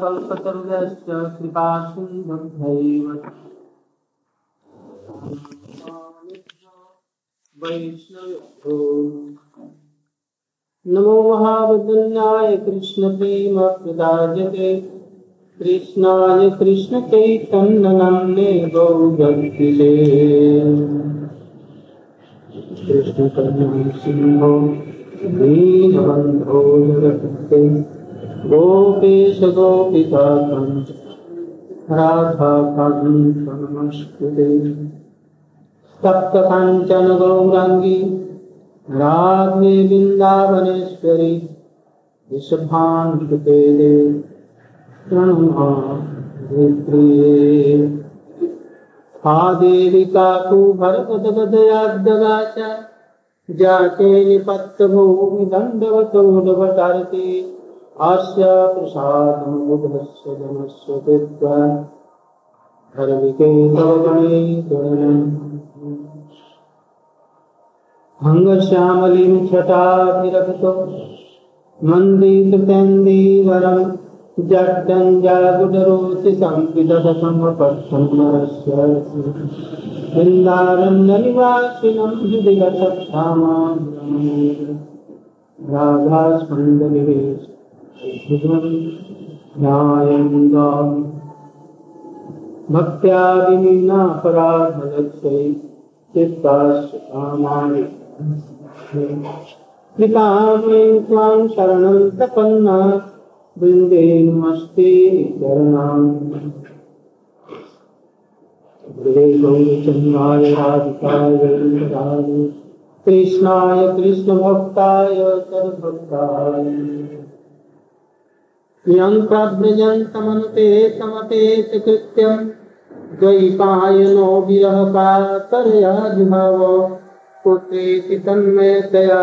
कल्पतरुश्च कृपा सिन्धुभ्यैव वैष्णवो नमो महावदन्याय कृष्णप्रेम प्रदायते कृष्णाय कृष्णचैतन्यनन्दे गौभक्तिले कृष्णकर्णं सिंहो दीनबन्धो जगत्ते गोपेश गोपिकान्त राधाकान्त नमस्कृते सप्तकाञ्चन गौराङ्गी राधे वृन्दावनेश्वरी विषभान्विते प्रणमाप्रिये हा देवी काकु भरपदगदयाद्दगा च जाते निपत्तभूमि दण्डवतोडवतारते अस्य प्रसादं बुधस्य जनस्य कृत्वा हरविकेतवगणे गणनम् भङ्गश्यामलीं छटाभिरभितो। मन्दीकृतेन्दीवरम् जड्डञ्जागुडरोति संविदधसमपक्षन्नरस्य वृन्दारण्यनिवासिनं हृदि राधास्पन्दनिवेश भक्त्या विनीनापराधलक्ष्यै चित्तास्य कामानि कृपामे त्वां शरणं प्रपन्ना। वृन्दे नमस्ते चरणाम् राधिकाय राधे कृष्णाय, कृष्णभक्ताय तद्भक्ताय यं प्रव्रजन्तमनुते तमपेत कृत्यम् द्वैपायनो पुत्रेति तन्मयतया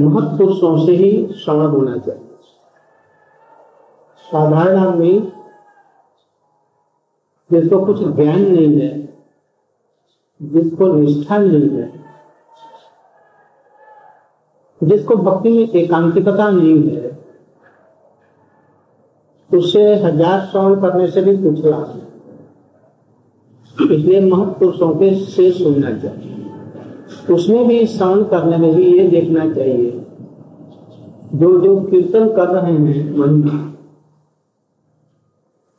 महत्पुरुषों से ही श्रवण होना चाहिए। साधारण आदमी, जिसको कुछ ज्ञान नहीं है, जिसको निष्ठा नहीं है, जिसको भक्ति में एकांतिकता नहीं है उससे हज़ार श्रवण करने से भी कुछ लाभ नहीं। इसलिए महत्पुरुषों के से सुनना चाहिए। उसमें भी श्रवण करने में भी ये देखना चाहिए। जो जो कीर्तन कर रहे हैं मन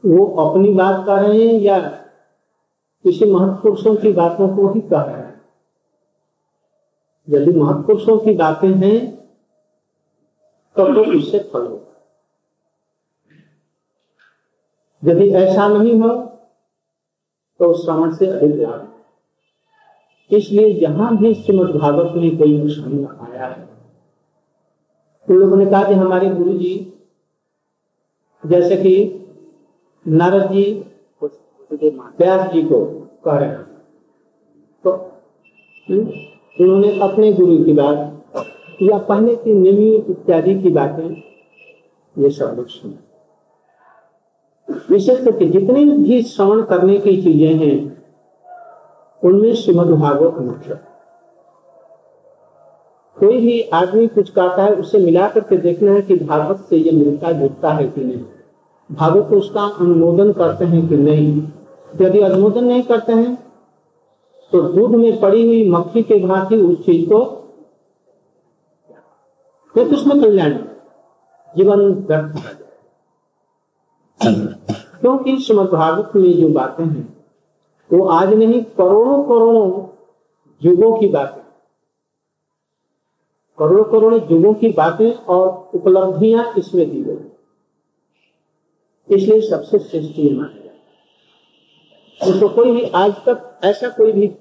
वो अपनी बात कर रहे हैं या किसी महत्पुरुषों की बातों को ही कह रहे हैं? यदि महत्पुरुषों की बातें हैं, तब तो उससे फल होगा। यदि ऐसा नहीं हो तो श्रवण से अधिक लाभ। इसलिए जहाँ भी श्रीमद भागवत में कोई प्रसंग आया है। तो लोगों ने कहा कि हमारे गुरु जी जैसे कि नारद जी व्यास जी को कह रहे हैं। तो उन्होंने अपने गुरु की बात या पहले की निमी इत्यादि की बातें ये सब लोग सुने। विशेष करके जितनी भी श्रवण करने की चीज़ें हैं उनमें श्रीमद भागवत मुख्य। कोई भी आदमी कुछ कहता है उससे मिला करके देखना है कि भागवत से ये मिलता जुटता है कि नहीं। भागवत उसका अनुमोदन करते हैं कि नहीं। यदि अनुमोदन नहीं करते हैं तो दूध में पड़ी हुई मक्खी के भांति उस चीज़ को तो उसमें कल्याण, जीवन व्यर्थ क्योंकि श्रीमद भागवत में जो बातें हैं। वो आज नहीं, करोड़ों करोड़ों युगों की बातें। करोड़ों करोड़ों युगों की बातें और उपलब्धियाँ इसमें दी गई। इसलिए सबसे श्रेष्ठ माना जाए उसको कोई भी आज तक, ऐसा कोई भी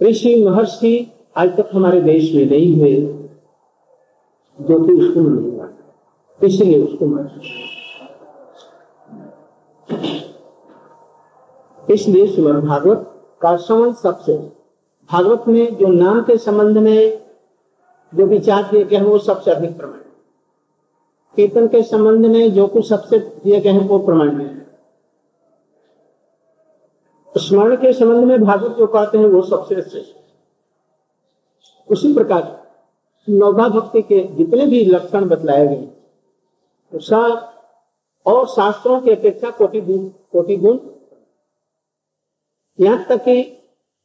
ऋषि, महर्षि आज तक हमारे देश में नहीं हुए, जो कि उसको नहीं मिलेगा इसलिए उसको मत इसलिए श्रीमद भागवत का श्रवण सबसे। भागवत में जो नाम के संबंध में जो विचार किए गए हैं, वो सबसे अधिक प्रमाण। कीर्तन के संबंध में जो कुछ सबसे दिए गए हैं, वो प्रमाण है। स्मरण के संबंध में भागवत जो कहते हैं, वो सबसे श्रेष्ठ उसी प्रकार नौभा भक्ति के जितने भी लक्षण बतलाए गए और शास्त्रों की अपेक्षा कोटि गुण कोटि गुण यहाँ तक कि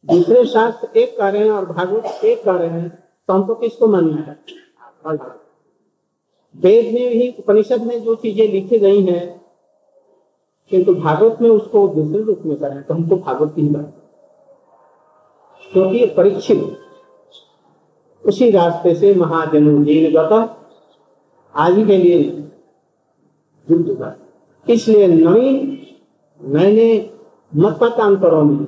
दूसरे शास्त्र एक कह रहे हैं और भागवत एक कह रहे हैं तो हमको किसको मानना है? वेद में भी, उपनिषद में जो चीज़ें लिखी गई हैं, किंतु भागवत में उसको दूसरे रूप में करें तो हमको भागवत की ही बात। क्योंकि परीक्षित, उसी रास्ते से महाजनु जीन गता आदि के लिए जुड़ चुका। इसलिए नवीन मैंने मतपतांतरों में।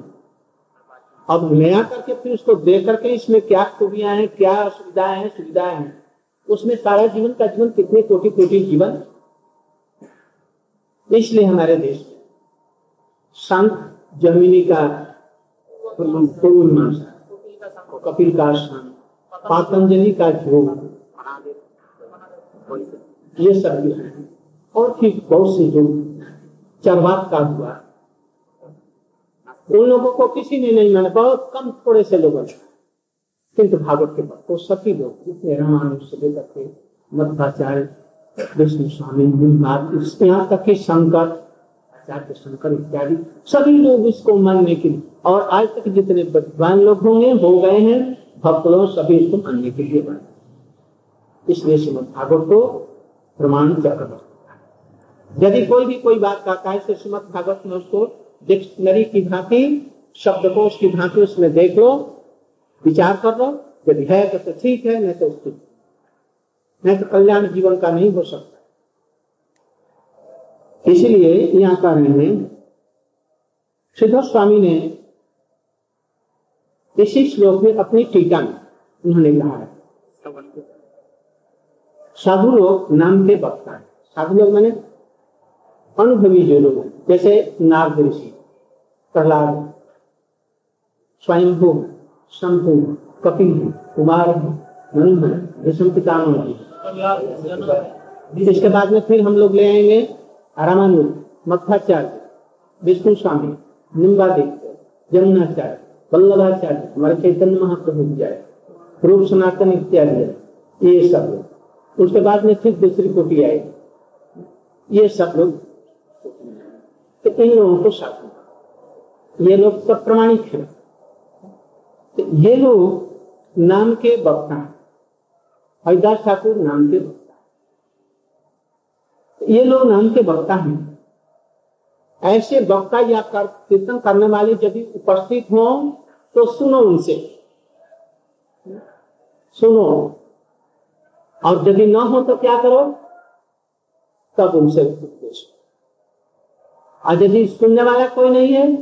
अब नया करके फिर उसको देख करके इसमें क्या खूबियाँ हैं, क्या असुविधाएँ हैं, सुविधाएँ हैं, उसमें सारा जीवन का जीवन कितने कोटि कोटि जीवन? इसलिए हमारे देश में संत जमीनी का कपिल का स्थान, पातंजलि का योग ये सब जो है, और फिर बहुत से जो चरवात का हुआ। उन लोगों को किसी ने नहीं माना। बहुत कम थोड़े से लोगों ने किंतु भागवत के बाद तो सभी लोग, जितने रामानुज से लेकर के मध्वाचार्य, विष्णु स्वामी यहाँ तक कि शंकर, आचार्य शंकर इत्यादि, सभी लोग इसको मानने के लिए। और आज तक जितने विद्वान लोग होंगे, हो गए हैं, भक्त लोग सभी इसको मानने के लिए बने। इसलिए श्रीमद भागवत को प्रमाण चक्र यदि कोई भी कोई बात कहता है श्रीमद भागवत में उसको डिक्शनरी की भांति शब्द को उसकी भांति उसमें देख लो विचार कर लो यदि है तो ठीक है नहीं तो उसकी नहीं तो कल्याण जीवन का नहीं हो सकता। इसलिए यहाँ कह रहे हैं सिद्ध स्वामी ने इसी श्लोक में अपनी टीका में उन्होंने कहा है। साधु लोग नाम के वक्ता है साधु लोग मैंने अनुभवी जो लोग जैसे नाग ऋषि, प्रहलाद, स्वयंभू, शंभु, कपिल, कुमार भीष्म पितामह। इसके बाद में फिर हम लोग ले आएँगे रामानुज मध्वाचार्य विष्णु स्वामी निम्बादित्य जमुनाचार्य वल्लभाचार्य, हमारे चैतन्य महाप्रभु जाए रूप सनातन इत्यादि, ये सब उसके बाद में फिर दूसरी कोटि आएगी। ये सब लोग तो इन लोगों को साथ ये लोग सब प्रमाणिक है। तो ये लोग नाम के वक्ता हैं। हरिदास ठाकुर नाम के वक्ता ये लोग नाम के वक्ता हैं। ऐसे वक्ता या कर, कीर्तन करने वाले यदि उपस्थित हो तो सुनो उनसे। सुनो। और यदि ना हो तो क्या करो? तब उनसे उपदेश और यदि सुनने वाला कोई नहीं है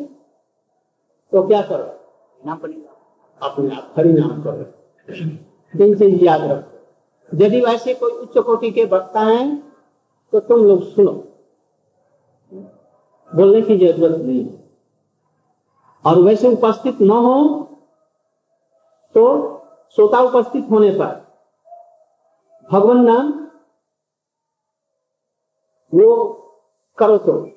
तो क्या करो? ना पड़ेगा अपने आप हरि नाम करो। दिन से याद रखो। यदि वैसे कोई उच्च कोटि के वक्ता हैं तो तुम लोग सुनो। बोलने की ज़रूरत नहीं है। और वैसे उपस्थित न हो तो श्रोता उपस्थित होने पर भगवान नाम वो करो तो।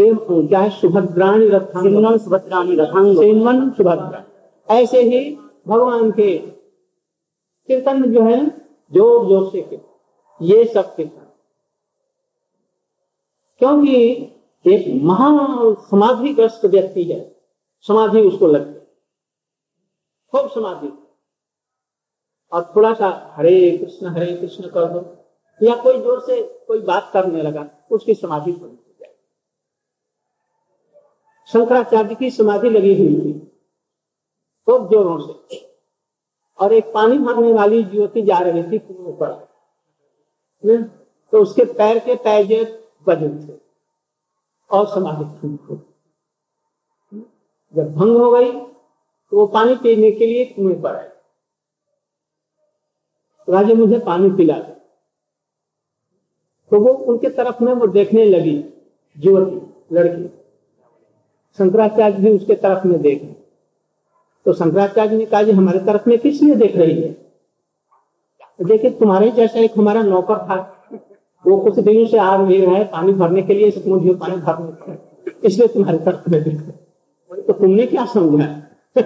एवं क्या है सुभद्राणी रथांगन सुभद्राणी रथांगन सुभद्रा। ऐसे ही भगवान के कीर्तन जो है ज़ोर ज़ोर से कीर्तन। ये सब कीर्तन। क्योंकि एक महा समाधि ग्रस्त व्यक्ति है। समाधि उसको लगती खूब समाधि। और थोड़ा सा हरे कृष्ण हरे कृष्ण कर दो। या कोई ज़ोर से कोई बात करने लगा उसकी समाधि जाए शंकराचार्य की समाधि लगी हुई थी, खूब जोरों से। और एक पानी भरने वाली ज्योति जा रही थी कुएँ पर। तो उसके पैर के पैजे बजे थे और समाधि जब भंग हो गई तो वो पानी पीने के लिए कुएँ पर आए। राजा मुझे पानी पिला दे। तो वो उनके तरफ़ में वो देखने लगी युवती लड़की। शंकराचार्य भी उसके तरफ़ में देखे तो शंकराचार्य ने कहा जी हमारे तरफ़ में किस लिए देख रही है? देखिए तुम्हारे जैसा एक हमारा नौकर था। वो कुछ दिनों से आ नहीं रहा है पानी भरने के लिए मुझे पानी भरने इसलिए तुम्हारे तरफ़ में देख रहे तो तुमने क्या समझा?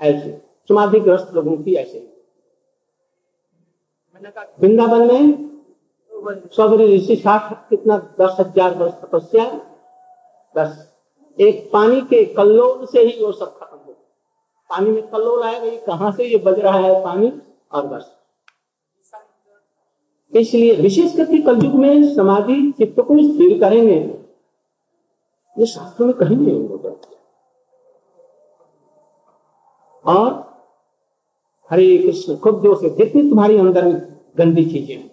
ऐसे समाधिग्रस्त लोगों की ऐसे। वृंदावन में सौदरी ऋषि साठ कितना दस हज़ार वर्ष तपस्या बस। एक पानी के कल्लोल से ही वो सब खत्म हो पानी में कल्लोल आएगा, ये कहाँ से ये बज रहा है पानी? और बस। इसलिए विशेष करके कलयुग में समाधि चित्त को स्थिर करेंगे। ये शास्त्र में कहीं नहीं होगा। और हरे कृष्ण खुद जो से, जितनी तुम्हारी अंदर गंदी चीज़ें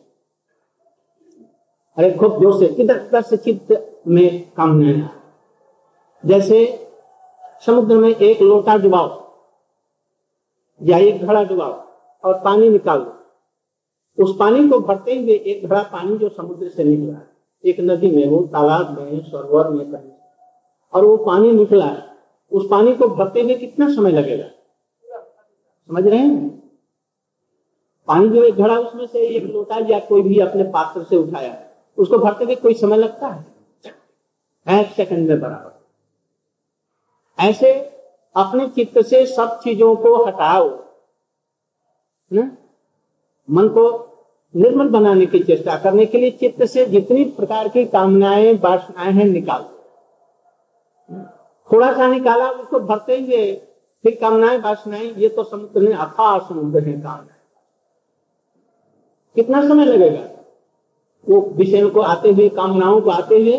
अरे खूब ज़ोर से। इधर उधर से चित्त में काम नहीं जैसे समुद्र में एक लोटा डुबाओ, या एक घड़ा डुबाओ और पानी निकालो, उस पानी को भरते हुए एक घड़ा पानी जो समुद्र से निकला एक नदी में हो, तालाब में, सरोवर में कहीं। और वो पानी निकला उस पानी को भरते हुए कितना समय लगेगा? समझ रहे हैं? पानी जो एक घड़ा उसमें से एक लोटा या कोई भी अपने पात्र से उठाया। उसको भरते हुए कोई समय लगता है? एक सेकंड में बराबर। ऐसे अपने चित्त से सब चीज़ों को हटाओ, न? मन को निर्मल बनाने की चेष्टा करने के लिए चित्त से जितनी प्रकार की कामनाएँ, वासनाएँ हैं, निकालो। थोड़ा सा निकाला, उसको भरते हुए फिर कामनाएँ, वासनाएँ, ये तो समुद्र ने अथा समुद्र है कामनाएँ कितना समय लगेगा? वो विषय को आते हुए, कामनाओं को आते हुए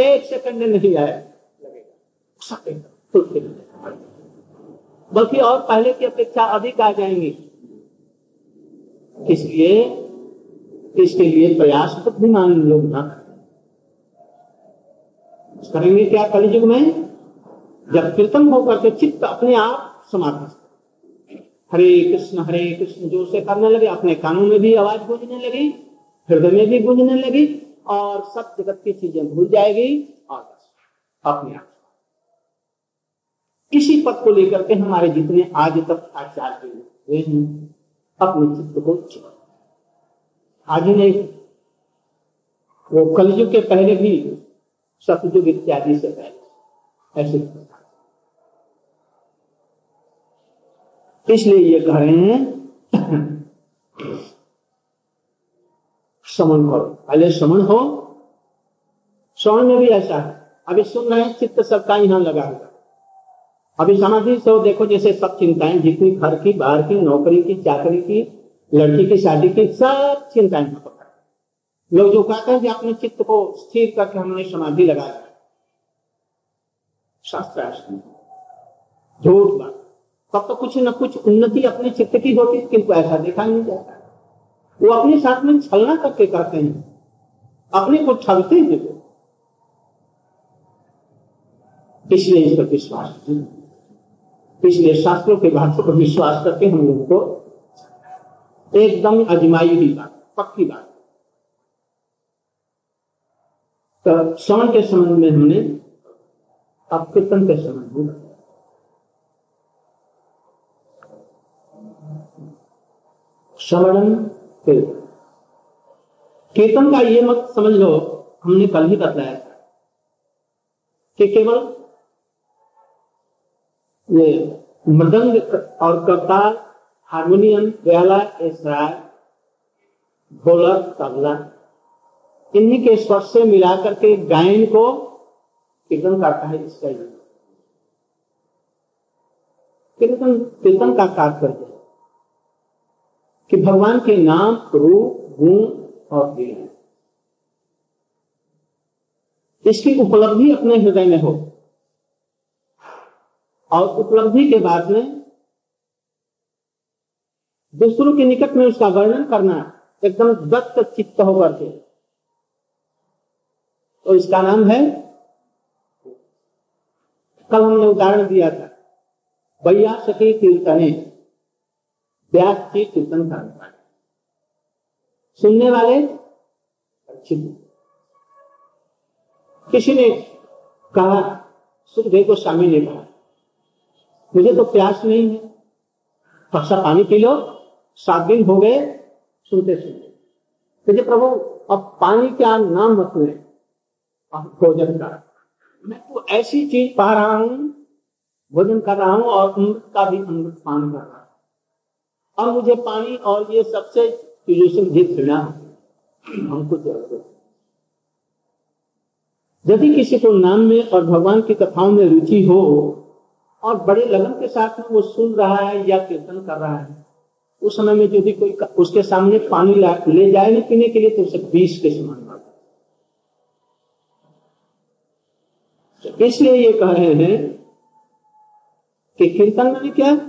एक सेकंड नहीं आया। बल्कि और पहले की अपेक्षा अधिक आ जाएँगे। इसलिए, इसके लिए प्रयास बुद्धिमान लोग ना। करेंगे क्या कलयुग में? जब कीर्तन होकर के चित्त अपने आप समाप्त हरे कृष्ण हरे कृष्ण, ज़ोर से करने लगे, अपने कानों में भी आवाज़ गूंजने लगी। हृदय में भी गूंजने लगी और सब जगत की चीज़ें भूल जाएगी। और बस अपने आप। इसी पद को लेकर के हमारे जितने आज तक आचार्य हुए हैं अपने चित्त को चुना आज ही। नहीं वो कलयुग के पहले भी सतयुग इत्यादि से पहले। ऐसे इसलिए ये कह रहे हैं समन करो। पहले समन हो श्रवण में भी ऐसा है। अभी सुन रहे हैं, चित्त सबका यहाँ लगा हुआ अभी समाधि से देखो, जैसे सब चिंताएँ, जितनी घर की, बाहर की, नौकरी की, चाकरी की, लड़की की, शादी की, सब चिंताएँ लोग जो कहते हैं कि अपने चित्त को स्थिर करके हमने समाधि लगा दिया शास्त्र झूठ बात। तब तो कुछ न कुछ उन्नति अपने चित्त की होती, किंतु ऐसा देखा नहीं जाता। वो अपने साथ में छलना करके करते हैं। अपने को छलते हैं। इसलिए इस पर विश्वास इसलिए शास्त्रों के भाषा पर विश्वास करके हम लोगों को एकदम अजमाई हुई बात, पक्की बात। तो श्रवण के संबंध में हमने अब कीर्तन के संबंध में श्रवण कीर्तन कीर्तन का ये मत समझ लो, हमने कल ही बताया था कि केवल ये मृदंग और करताल हारमोनियम, गयाला इसरार ढोलक, तबला, इन्हीं के स्वर से मिला करके गायन को कीर्तन करता है इसका कीर्तन कीर्तन का तात्पर्य कि भगवान के नाम रूप, गुण और लीला इसकी उपलब्धि अपने हृदय में हो। और उपलब्धि के बाद में दूसरों के निकट में उसका वर्णन करना एकदम दत्त चित्त होकर के। तो इसका नाम है, कल हमने उदाहरण दिया था भैया सके कीर्तने। व्यास की कीर्तन का सुनने वाले अच्छे किसी ने कहा, सुखदेव को स्वामी ने कहा, मुझे तो प्यास नहीं है। थोड़ा पानी पी लो। सात दिन हो गए, सुनते सुनते। तो प्रभु, अब पानी क्या नाम मत ले। भोजन का। मैं तो ऐसी चीज़ पा रहा हूँ, भोजन कर रहा हूँ और अमृत का भी अमृत पान कर रहा हूँ। और मुझे पानी और ये सबसे घृणा हमको ज़रूरत यदि किसी को नाम में और भगवान की कथाओं में रुचि हो और बड़े लगन के साथ में वो सुन रहा है या कीर्तन कर रहा है, उस समय में यदि कोई उसके सामने पानी ले जाए ना पीने के लिए तो उसे बीस के समान इसलिए ये कह रहे हैं कि कीर्तन में क्या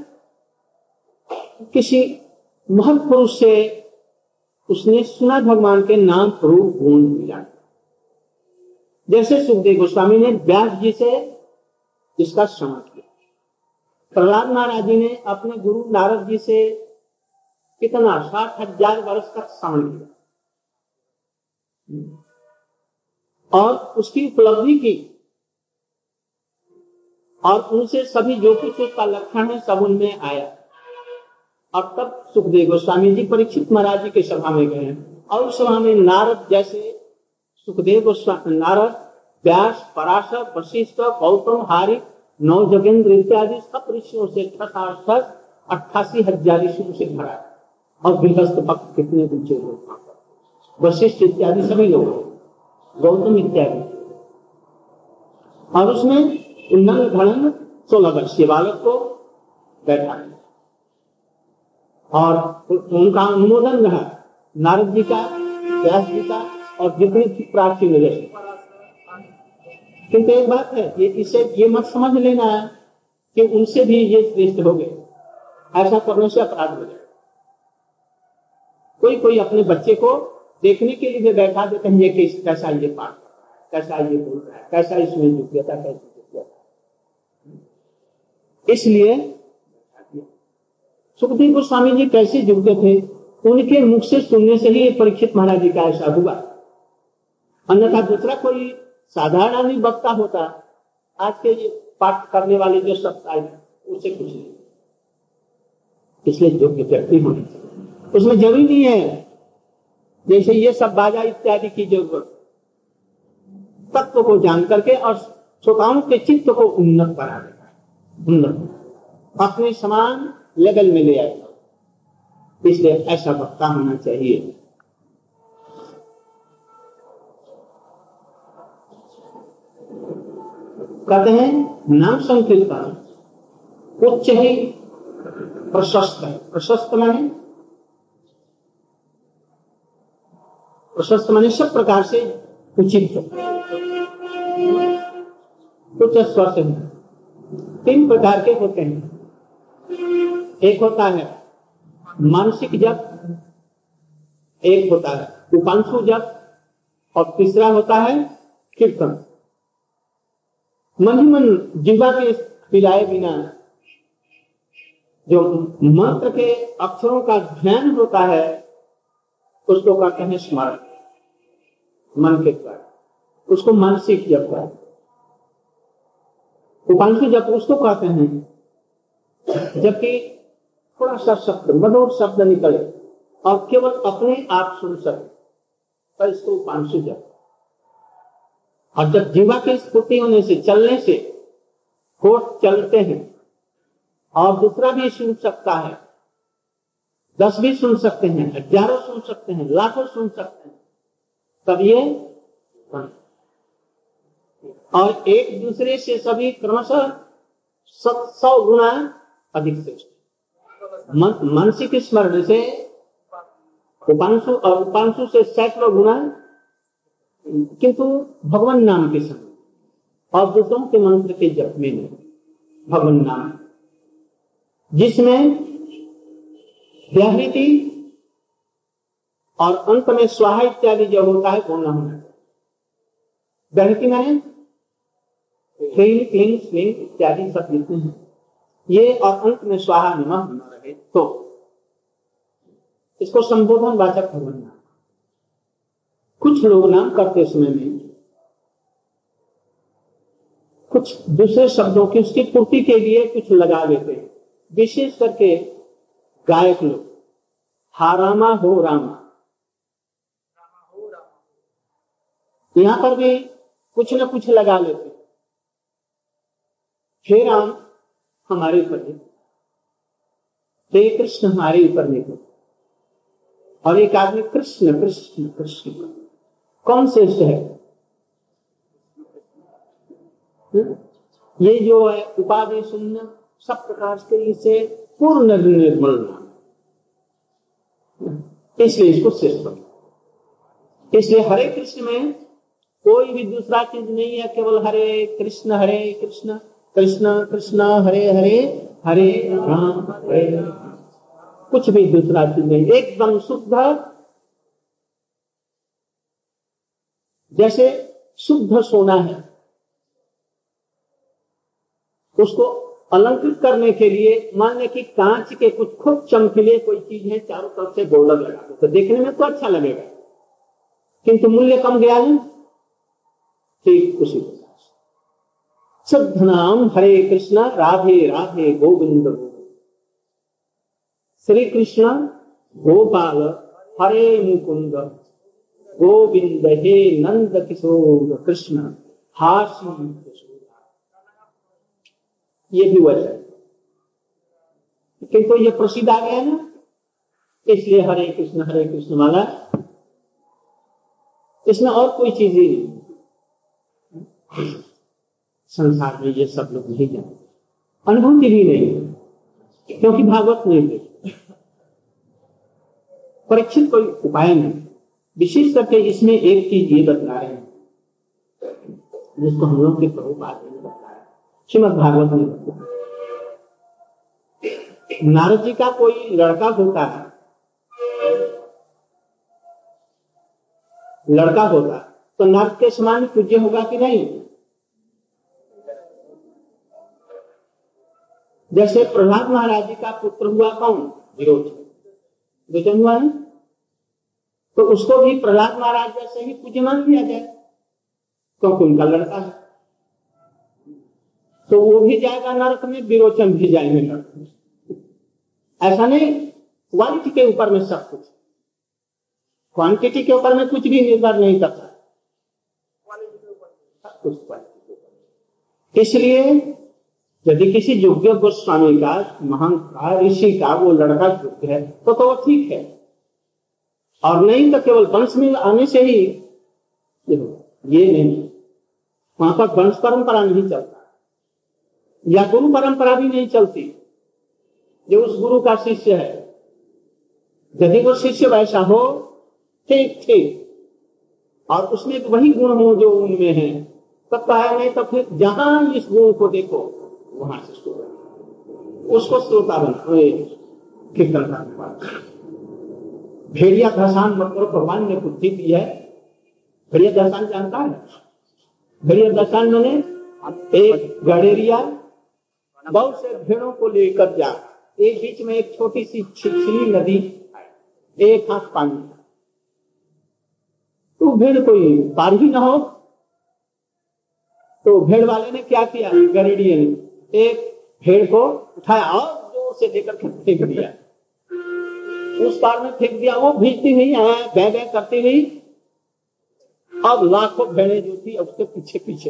किसी महापुरुष से उसने सुना भगवान के नाम रूप गुण मिला जैसे सुखदेव गोस्वामी ने व्यास जी से इसका श्रवण किया प्रहलाद महाराज जी ने अपने गुरु नारद जी से कितना, साठ हज़ार वर्ष तक श्रवण किया और उसकी उपलब्धि की। और उनसे सभी जो कुछ उसका लक्षण है सब उनमें आया। और तब सुखदेव गोस्वामी जी परीक्षित महाराज जी के सभा में गए और उस सभा में नारद जैसे सुखदेव गोस्वामी नारद, व्यास, पराशर, वशिष्ठ, गौतम, हारिक नौ जगेंद्र इत्यादि सब ऋषियों से अट्ठासी हज़ार ऋषियों से भरा और गृहस्थ भक्त कितने ऊँचे लोग वशिष्ठ इत्यादि सभी लोग गौतम इत्यादि। और उसमें नंग धड़ंग सोलह वर्षीय बालक को बैठा और उनका अनुमोदन रहा नारद जी का, व्यास जी का और जितनी प्राचीन रहे किंतु एक बात है, ये इसे, ये मत समझ लेना है कि उनसे भी ये श्रेष्ठ हो गए। ऐसा करने से अपराध हो जाए। कोई कोई अपने बच्चे को देखने के लिए बैठा देते हैं ये कैसा ये पाठ कैसा ये बोल रहा है? कैसा इसमें योग्यता कैसी इसलिए सुखदेव गोस्वामी जी कैसे जुड़ते थे, उनके मुख से सुनने से ही परीक्षित महाराज जी का ऐसा हुआ। अन्यथा दूसरा कोई साधारण आदमी वक्ता होता, आज के ये पाठ करने वाले जो सब उसे कुछ नहीं। इसलिए योग्य व्यक्ति होने उसमें ज़रूरी नहीं है, जैसे ये सब बाजा इत्यादि की ज़रूरत तत्व को जान करके और श्रोताओं के चित्त को उन्नत बना देता उन्नत। अपने समान लेवल में ले आएगा इसलिए ऐसा वक्ता होना चाहिए। कहते हैं, नाम संकीर्तन उच्च ही प्रशस्त है। प्रशस्त माने? प्रशस्त माने सब प्रकार से उचित उच्च स्वर से तीन प्रकार के होते हैं। एक होता है मानसिक जप, एक होता है उपांशु जप, और तीसरा होता है कीर्तन। मन ही मन जीवा के पिलाए बिना, जो मंत्र के अक्षरों का ध्यान होता है, उसको कहते हैं स्मरण। मन के द्वारा। उसको मानसिक जप का उपांशु जप उसको कहते हैं, जबकि थोड़ा सा शब्द मधुर शब्द निकले। और केवल अपने आप सुन सके तो इसको उपांशु और जब जीवा की स्फूर्ति होने से, चलने से होठ चलते हैं, और दूसरा भी सुन सकता है, दस भी सुन सकते हैं हज़ारों सुन सकते हैं, लाखों सुन सकते हैं, तब ये और एक दूसरे से सभी क्रमशः सौ गुना अधिक श्रेष्ठ। मानसिक स्मरण से उपांशु और उपांशु से सैकड़ों गुना, किंतु भगवान नाम के समय और दूसरों के मंत्र के जप में नहीं, भगवान नाम। जिसमें व्याहृति और अंत में स्वाहा इत्यादि जो होता है, वो न होना व्याहृति मैंने क्लीन क्लीन स्लिंग इत्यादि सब लिखते हैं। ये और अंत में स्वाहा निमा न रहे तो इसको संबोधन वाचक भगवान नाम कुछ लोग नाम करते समय में, कुछ दूसरे शब्दों की उसकी पूर्ति के लिए कुछ लगा देते हैं। विशेष करके गायक लोग हारामा हो रामा। यहाँ पर भी कुछ न कुछ लगा लेते हे राम हमारे ऊपर हे कृष्ण हमारे ऊपर नहीं और एक आदमी कृष्ण कृष्ण कृष्ण। कौन श्रेष्ठ है? हम्म? ये जो है, उपाधि शून्य सब प्रकार के इसे पूर्ण निर्मल इसलिए इसको श्रेष्ठ बना इसलिए हरे कृष्ण में कोई भी दूसरा चीज़ नहीं है, केवल हरे कृष्ण हरे कृष्ण। कृष्ण, कृष्णा, हरे हरे हरे राम, हरे कुछ भी दूसरा चीज़ नहीं। एकदम शुद्ध जैसे शुद्ध सोना है, उसको अलंकृत करने के लिए, मान लें कि कांच के कुछ खूब चमकीले कोई चीज़ है, चारों तरफ़ से गोल्डन लगा तो देखने में तो अच्छा लगेगा। किंतु मूल्य कम गया है ठीक उसी। शुद्ध नाम हरे कृष्ण, राधे राधे गोविंद। श्री कृष्ण, गोपाल, हरे मुकुंद, गोविंद, हे नंद किशोर कृष्ण हासी ये भी वजह किंतु ये प्रसिद्ध आ गया ना, इसलिए हरे कृष्ण हरे कृष्ण माला इसमें और कोई चीज़ ही नहीं। संसार में ये सब लोग नहीं जानते अनुभूति भी नहीं क्योंकि भागवत नहीं देखते परीक्षित कोई उपाय नहीं। विशेष करके इसमें एक चीज़ ये बतला रहे हैं, जिसको हम लोग के प्रभु बात में बताया। श्रीमद भागवत बताया। नारद जी का कोई लड़का होता है, लड़का होता तो नारद के समान पूज्य होगा कि नहीं? जैसे प्रहलाद महाराज जी का पुत्र हुआ कौन? विरोध। हुआ है तो उसको भी प्रहलाद महाराज जैसे ही पूज्य मान लिया जाए, क्योंकि उनका लड़का है। तो वो भी जाएगा नरक में, विरोचन भी जाएँगे नरक में। ऐसा नहीं क्वालिटी के ऊपर में सब कुछ। क्वांटिटी के ऊपर में कुछ भी निर्भर नहीं करता। इसलिए यदि किसी योग्य गोस्वामी का, महान का, ऋषि का वो लड़का योग्य है तो तो वो ठीक है। और नहीं तो केवल वंश में आने से ही ये नहीं। वहाँ पर वंश परंपरा नहीं चलता। या गुरु परंपरा भी नहीं चलती। जो उस गुरु का शिष्य है। यदि वो शिष्य वैसा हो, ठीक ठीक। और उसमें वही गुण हो जो उनमें है। तब कहा नहीं तो फिर जहाँ इस गुण को देखो वहाँ से श्रोता उसको श्रोता बना कीर्तन करने भेड़िया घसान मतलब भगवान ने बुद्धि दी है। भेड़िया घसान जानता है? भेड़िया घसान मैंने एक गडेरिया, बहुत से भेड़ों को लेकर जा। एक बीच में एक छोटी सी छिछली नदी एक हाथ पानी तो भेड़ कोई पार ही ना हो। तो भेड़ वाले ने क्या किया? गरेडिये ने एक भेड़ को उठाया और ज़ोर से लेकर फेंक दिया। उस पार में फेंक दिया, वो भीजती हुई बह बह करती हुई। अब लाखों भेड़े जो थी उसके पीछे पीछे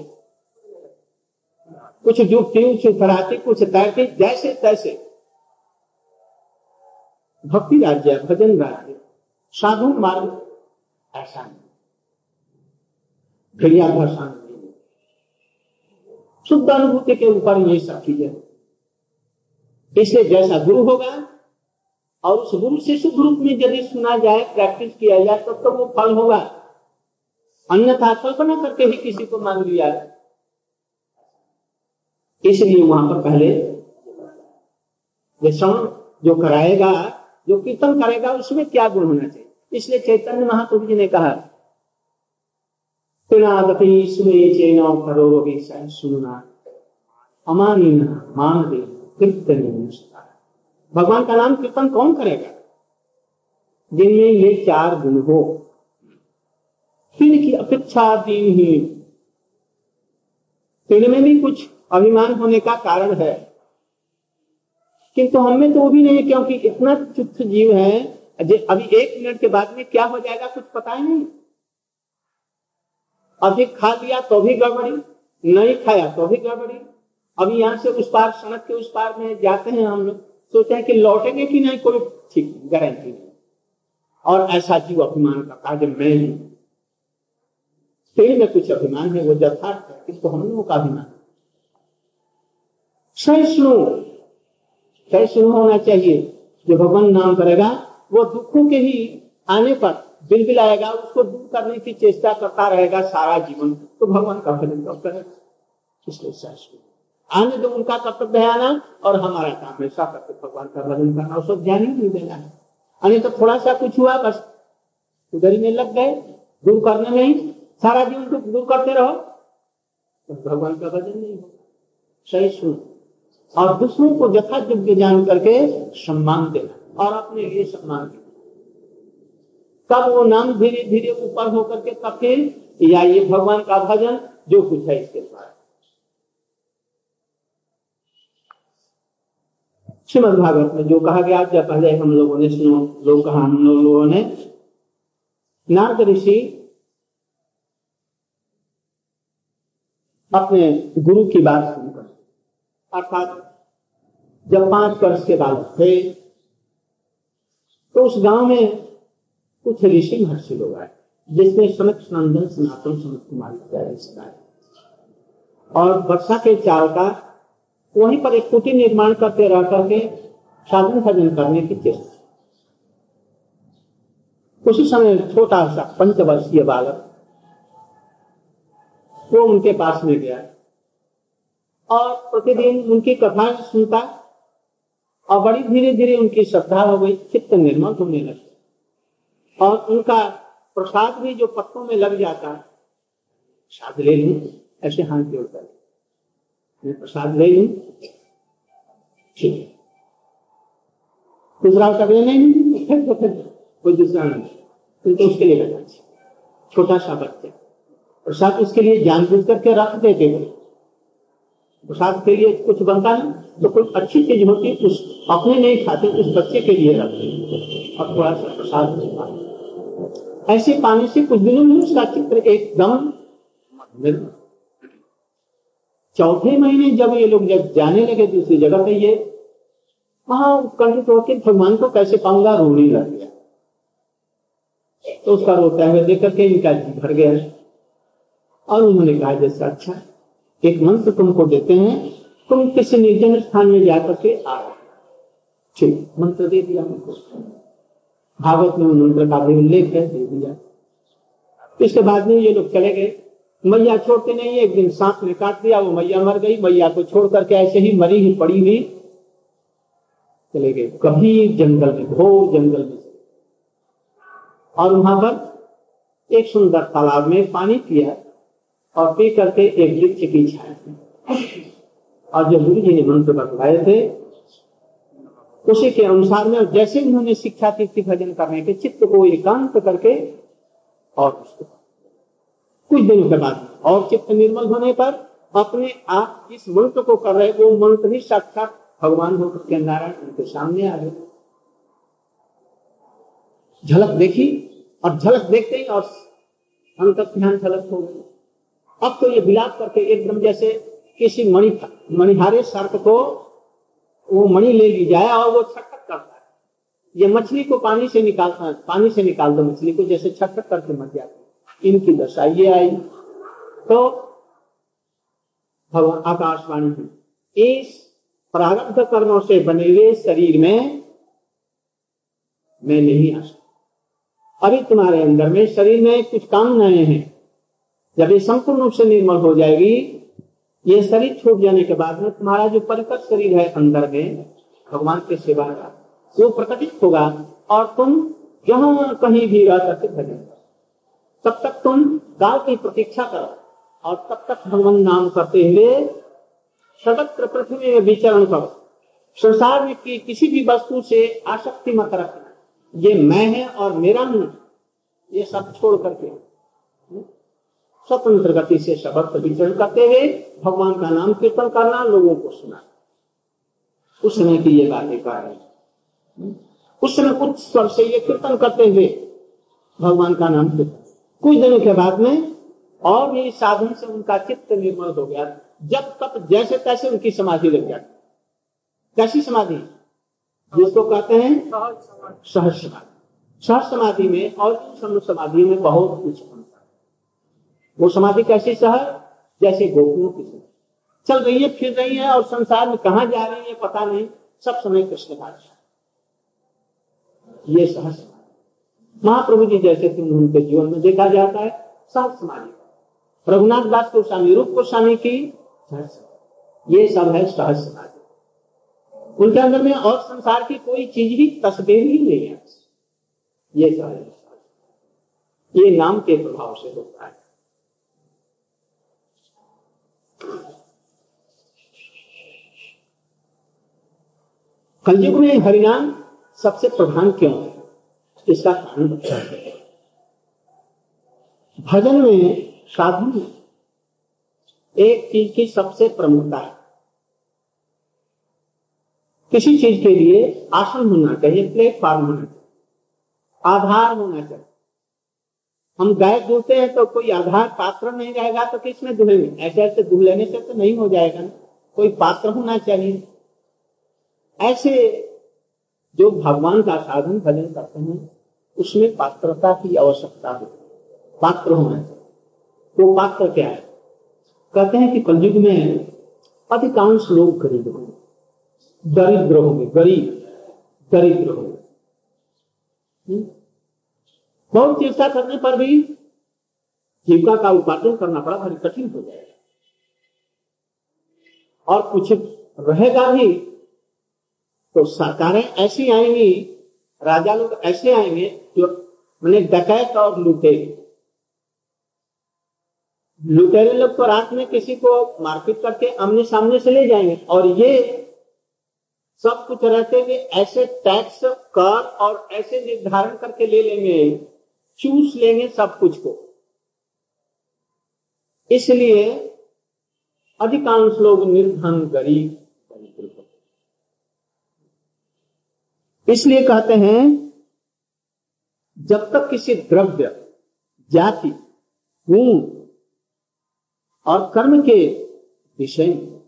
कुछ जुटती कुछ फराती, कुछ तैरती, जैसे, तैसे। भक्ति राज्य, भजन राज्य, साधु मार्ग, ऐसा। नहीं क्रिया भाषा शुद्ध अनुभूति के ऊपर ये सब चीज़ें इसलिए जैसा गुरु होगा और उस गुरु शिशु रूप में यदि सुना जाए प्रैक्टिस किया जाए तब तो, वो फल होगा। अन्यथा कल्पना करके ही किसी को मान लिया। इसलिए वहाँ पर पहले श्रवण जो कराएगा जो कीर्तन करेगा उसमें क्या गुण होना चाहिए? इसलिए चैतन्य महाप्रभु जी ने कहा सुनना मान दे भगवान का नाम कीर्तन कौन करेगा जिनमें ये चार गुण हो की अपेक्षा ही तीन में भी कुछ अभिमान होने का कारण है किंतु हमें तो वो भी नहीं क्योंकि इतना चुप्त जीव है अभी एक मिनट के बाद में क्या हो जाएगा कुछ पता ही नहीं अधिक खा लिया तो भी गड़बड़ी, नहीं खाया तो भी गड़बड़ी। अभी यहाँ से उस पार, सड़क के उस पार में जाते हैं हम लोग, सोचते हैं कि लौटेंगे कि नहीं, कोई ठीक गारंटी नहीं। और ऐसा जीव अभिमान का कार्य मैं हूँ में कुछ अभिमान है, वो यथार्थ है किसको हम लोगों का अभिमान सहिष्णु सहिष्णु होना चाहिए। जो भगवान नाम करेगा, वो दुखों के ही आने पर बिल बिल आएगा उसको दूर करने की चेष्टा करता रहेगा सारा जीवन। तो भगवान का भजन कब करेगा इसलिए आने दो उनका कर्तव्य है आना और हमारा काम है। करके भगवान का भजन करना उसको ध्यान ही नहीं देना है। अने तो थोड़ा सा कुछ हुआ, बस। उधर ही में लग गए। दूर करने में ही। सारा जीवन को दूर करते रहो। तो भगवान का भजन नहीं होगा। सही सुन। और दूसरों को यथा योग्य जान करके सम्मान देना। और अपने लिए सम्मान देना। कब वो नाम धीरे धीरे ऊपर होकर के तब फिर या ये भगवान का भजन, जो कुछ है इसके द्वारा। श्रीमद भागवत में जो कहा गया, जब पहले हम लोगों ने सुनो, लोग कहा हम लोगों ने, नारद ऋषि अपने गुरु की बात सुनकर, अर्थात जब पाँच वर्ष के बाद थे तो उस गाँव में कुछ ऋषि महर्षि लोग आए, जिसमें सनक नंदन सनातन सनत कुमार और वर्षा के चाल का वहीं पर एक कुटी निर्माण करते रह करके साधन भजन करने की चेष्टा उसी समय छोटा सा पंचवर्षीय बालक वो उनके पास में गया और प्रतिदिन उनकी कथा सुनता और बड़ी धीरे धीरे उनकी श्रद्धा हो गई, चित्त निर्मल होने लगे। और उनका प्रसाद भी जो पत्तों में लग जाता प्रसाद ले लू, ऐसे हाथ जोड़कर मैं प्रसाद ले लू, ठीक। दूसरा कभी नहीं फिर तो फिर कोई दूसरा नहीं। फिर तो उसके लिए लगा छोटा सा बच्चा। प्रसाद उसके लिए जानबूझ करके रख देते थे प्रसाद के लिए कुछ बनता है तो कोई अच्छी चीज़ होती है, उस अपने नहीं खाते, उस बच्चे के लिए रखते और थोड़ा सा प्रसाद ऐसे पानी से कुछ दिनों में उसका चित्र एकदम चौथे महीने जब ये लोग जब जाने लगे दूसरी जगह पे, ये वहाँ उत्कंठित होकर भगवान को कैसे पाऊँगा? रोने लग गया। तो उसका रोता हुए देख करके इनका जी भर गया। और उन्होंने कहा, जैसे अच्छा एक मंत्र तुमको देते हैं, तुम किसी निर्जन स्थान में जाकर के आ ठीक, मंत्र दे दिया हमको। भागवत में का भी उल्लेख है, दे दिया। इसके बाद में ये लोग चले गए। मैया छोड़ते नहीं, एक दिन सांप ने काट दिया, वो मैया मर गई। मैया को छोड़ करके ऐसे ही मरी ही पड़ी हुई चले गए। कभी जंगल में, घोर जंगल में। और वहाँ पर एक सुंदर तालाब में पानी पिया और पी करके एक वृक्ष की छाया और जो गुरु जी ने मंत्र बतलाए थे उसी के अनुसार में जैसे उन्होंने शिक्षा की भजन करने के चित्त को एकांत करके और उसको कुछ दिनों के बाद और चित्त निर्मल होने पर अपने आप इस मंत्र को कर रहे, वो मंत्र ही साक्षात भगवान होकर के नारायण उनके सामने आ गए झलक देखी, और झलक देखते ही और अंत ध्यान झलक हो गई अब तो ये विलाप करके एकदम जैसे किसी मणि मणिहारे सर्प को वो मणि ले ली जाए और वो छटक करता है ये मछली को पानी से निकालता पानी से निकाल दो मछली को, जैसे छटक करके मर जाती इनकी दशा ये आई। तो भगवान, आकाशवाणी हुई इस प्रारब्ध कर्मों से बने हुए शरीर में मैं नहीं आ सकता। अभी तुम्हारे अंदर में शरीर में कुछ कामनाएँ हैं। जब ये संपूर्ण रूप से निर्मल हो जाएगी ये शरीर छूट जाने के बाद में तुम्हारा जो परिकट शरीर है अंदर में, भगवान के सेवा का, वो प्रकटित होगा और तुम जहाँ कहीं भी रह करके भजन तब तक तुम काल की प्रतीक्षा करो और तब तक भगवान नाम करते हुए सर्वत्र पृथ्वी में विचरण करो। संसार में की, किसी भी वस्तु से आसक्ति मत रखना। ये मैं है और मेरा हूँ। ये सब छोड़ करके। स्वतंत्र गति से शब्द विचरण करते हुए भगवान का नाम कीर्तन करना लोगों को सुना उस समय की ये बातें कर रहे उस समय उच्च स्वर से ये कीर्तन करते हुए भगवान का नाम कीर्तन। कुछ दिनों के बाद में और भी साधन से उनका चित्त निर्मल हो गया। जब तक जैसे तैसे उनकी समाधि लग जाती कैसी समाधि? जिसको कहते हैं सहज समाधि। सहज समाधि। में और समाधि में बहुत कुछ वो समाधि कैसी सहज जैसे गोकुओं की समाधि चल रही है, फिर रही है, और संसार में कहा जा रही है, पता नहीं। सब समय कृष्ण का ये सहज समाधि। महाप्रभु जी जैसे तुम उनके जीवन में देखा जाता है सहज समाधि। रघुनाथ दास गोस्वामी, रूप गोस्वामी की ये सब है सहज समाधि। उनके अंदर में और संसार की कोई चीज़ ही तस्वीर ही नहीं है। ये सहज ये नाम के प्रभाव से होता है। कलयुग में हरिनाम सबसे प्रधान क्यों है? इसका कारण बच्चा भजन में साधन में एक चीज़ की सबसे प्रमुखता है। किसी चीज़ के लिए आसन होना चाहिए, प्लेटफॉर्म होना चाहिए, आधार होना चाहिए। हम गाय धुलते हैं तो कोई आधार पात्र नहीं रहेगा तो किसमें धुलेंगे ऐसे ऐसे धुल लेने से तो नहीं हो जाएगा ना। कोई पात्र होना चाहिए। ऐसे जो भगवान का साधन भजन करते हैं, उसमें पात्रता की आवश्यकता है। पात्र होना चाहिए। तो पात्र क्या है? कहते हैं कि कलयुग में अधिकांश लोग गरीब होंगे। दरिद्र होंगे, गरीब, दरिद्र होंगे। बहुत चेष्टा करने पर भी जीविका का उपार्जन करना बड़ा भारी कठिन हो जाएगा। और कुछ रहेगा भी तो सरकारें ऐसी आएँगी, राजा लोग ऐसे आएँगे जो मैंने डकैत और लूटे। लुटेरे लोग तो रात में किसी को मारपीट करके आमने सामने से ले जाएँगे। और ये सब कुछ रहते हुए ऐसे टैक्स, कर और ऐसे निर्धारण करके ले लेंगे। चूस लेंगे सब कुछ को। इसलिए अधिकांश लोग निर्धन, गरीब इसलिए कहते हैं, जब तक किसी द्रव्य, जाति गुण और कर्म के विषय में,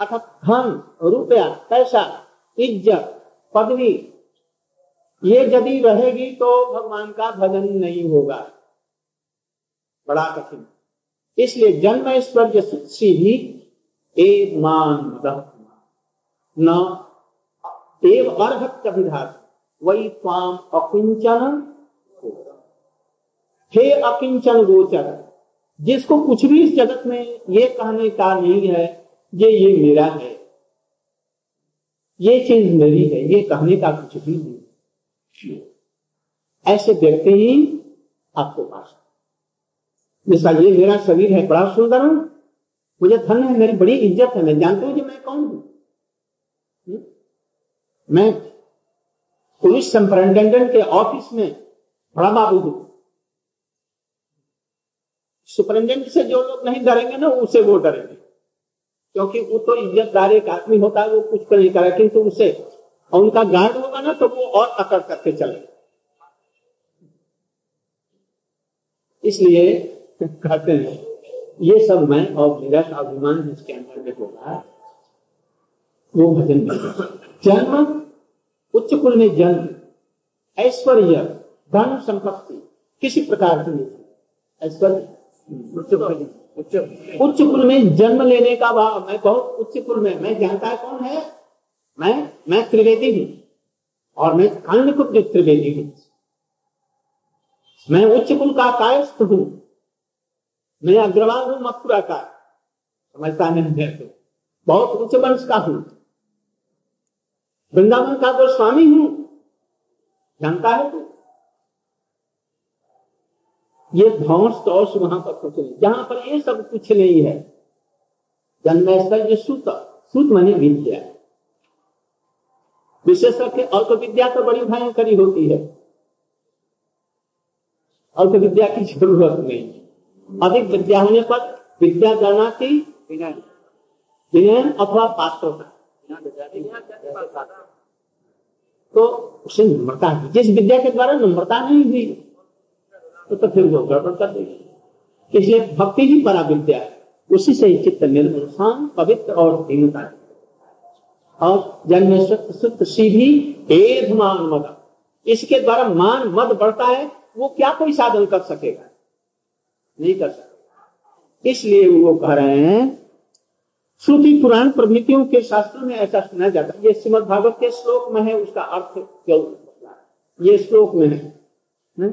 अर्थात धन, रुपया, पैसा, इज़्ज़त, पदवी ये यदि रहेगी तो भगवान का भजन नहीं होगा। बड़ा कठिन। इसलिए जन्म ऐश्वर्य भी एक मान न एव अर्हत विधात वही स्वाम अकिंचन हे अकिंचन गोचर, जिसको कुछ भी इस जगत में ये कहने का नहीं है ये ये मेरा है, ये चीज़ मेरी है, ये कहने का कुछ भी नहीं। ऐसे व्यक्ति ही आपको पास जैसा ये मेरा शरीर है बड़ा सुंदर, हूँ। मुझे धन है, मेरी बड़ी इज़्ज़त है, मैं जानता हूँ कि मैं कौन हूँ। हम्म? मैं पुलिस सुपरिटेंडेंट के ऑफ़िस में बड़ा बाबू हूँ। सुपरिटेंडेंट से जो लोग नहीं डरेंगे ना, उसे वो डरेंगे। क्योंकि वो तो इज्जतदार एक आदमी होता है, वो कुछ नहीं करे किंतु उसे और उनका गार्ड होगा ना तो वो और अकड़ करके चले। इसलिए कहते हैं, ये सब मैं और मेरा स्वाभिमान जिसके अंदर में होगा। वो भजन जन्म, उच्च कुल में जन्म, ऐश्वर्य, धन संपत्ति, किसी प्रकार की नहीं। ऐश्वर्य, उच्च कुल में। जन्म लेने का भाव मैं बहुत उच्च कुल में, मैं जानता कौन है? मैं मैं त्रिवेदी हूँ। और मैं अन्य को त्रिवेदी हूँ। मैं उच्च कुल का कायस्थ हूँ। मैं अग्रवाल हूँ मथुरा का। समझता नहीं है तो। बहुत उच्च वंश का हूँ। वृंदावन का तो स्वामी हूँ। जानता है तू? ये ध्वंस तो वहाँ पर कुछ नहीं। जहाँ पर ये सब कुछ नहीं है। जन्मेश्वर सूत। सूत मैंने विद्या विशेष करके अल्प विद्या तो बड़ी भयंकरी होती है। अल्प विद्या की ज़रूरत नहीं। अधिक विद्या होने पर विद्या जाना की अथवा पात्र तो उसे नम्रता जिस विद्या के द्वारा नम्रता नहीं हुई तो, तो फिर वो गड़बड़ कर देगी। इसलिए भक्ति ही बड़ा विद्या है। उसी से ही चित्त निर्मल शांत पवित्र और दीनता और जन्म सीधी मान मद। इसके द्वारा मान मद बढ़ता है वो क्या कोई साधन कर सकेगा? नहीं कर सकता इसलिए वो कह रहे हैं श्रुति पुराण प्रभृतियों के शास्त्रों में ऐसा सुना जाता है। ये श्रीमद भागवत के श्लोक में है उसका अर्थ क्यों ये श्लोक में है, है?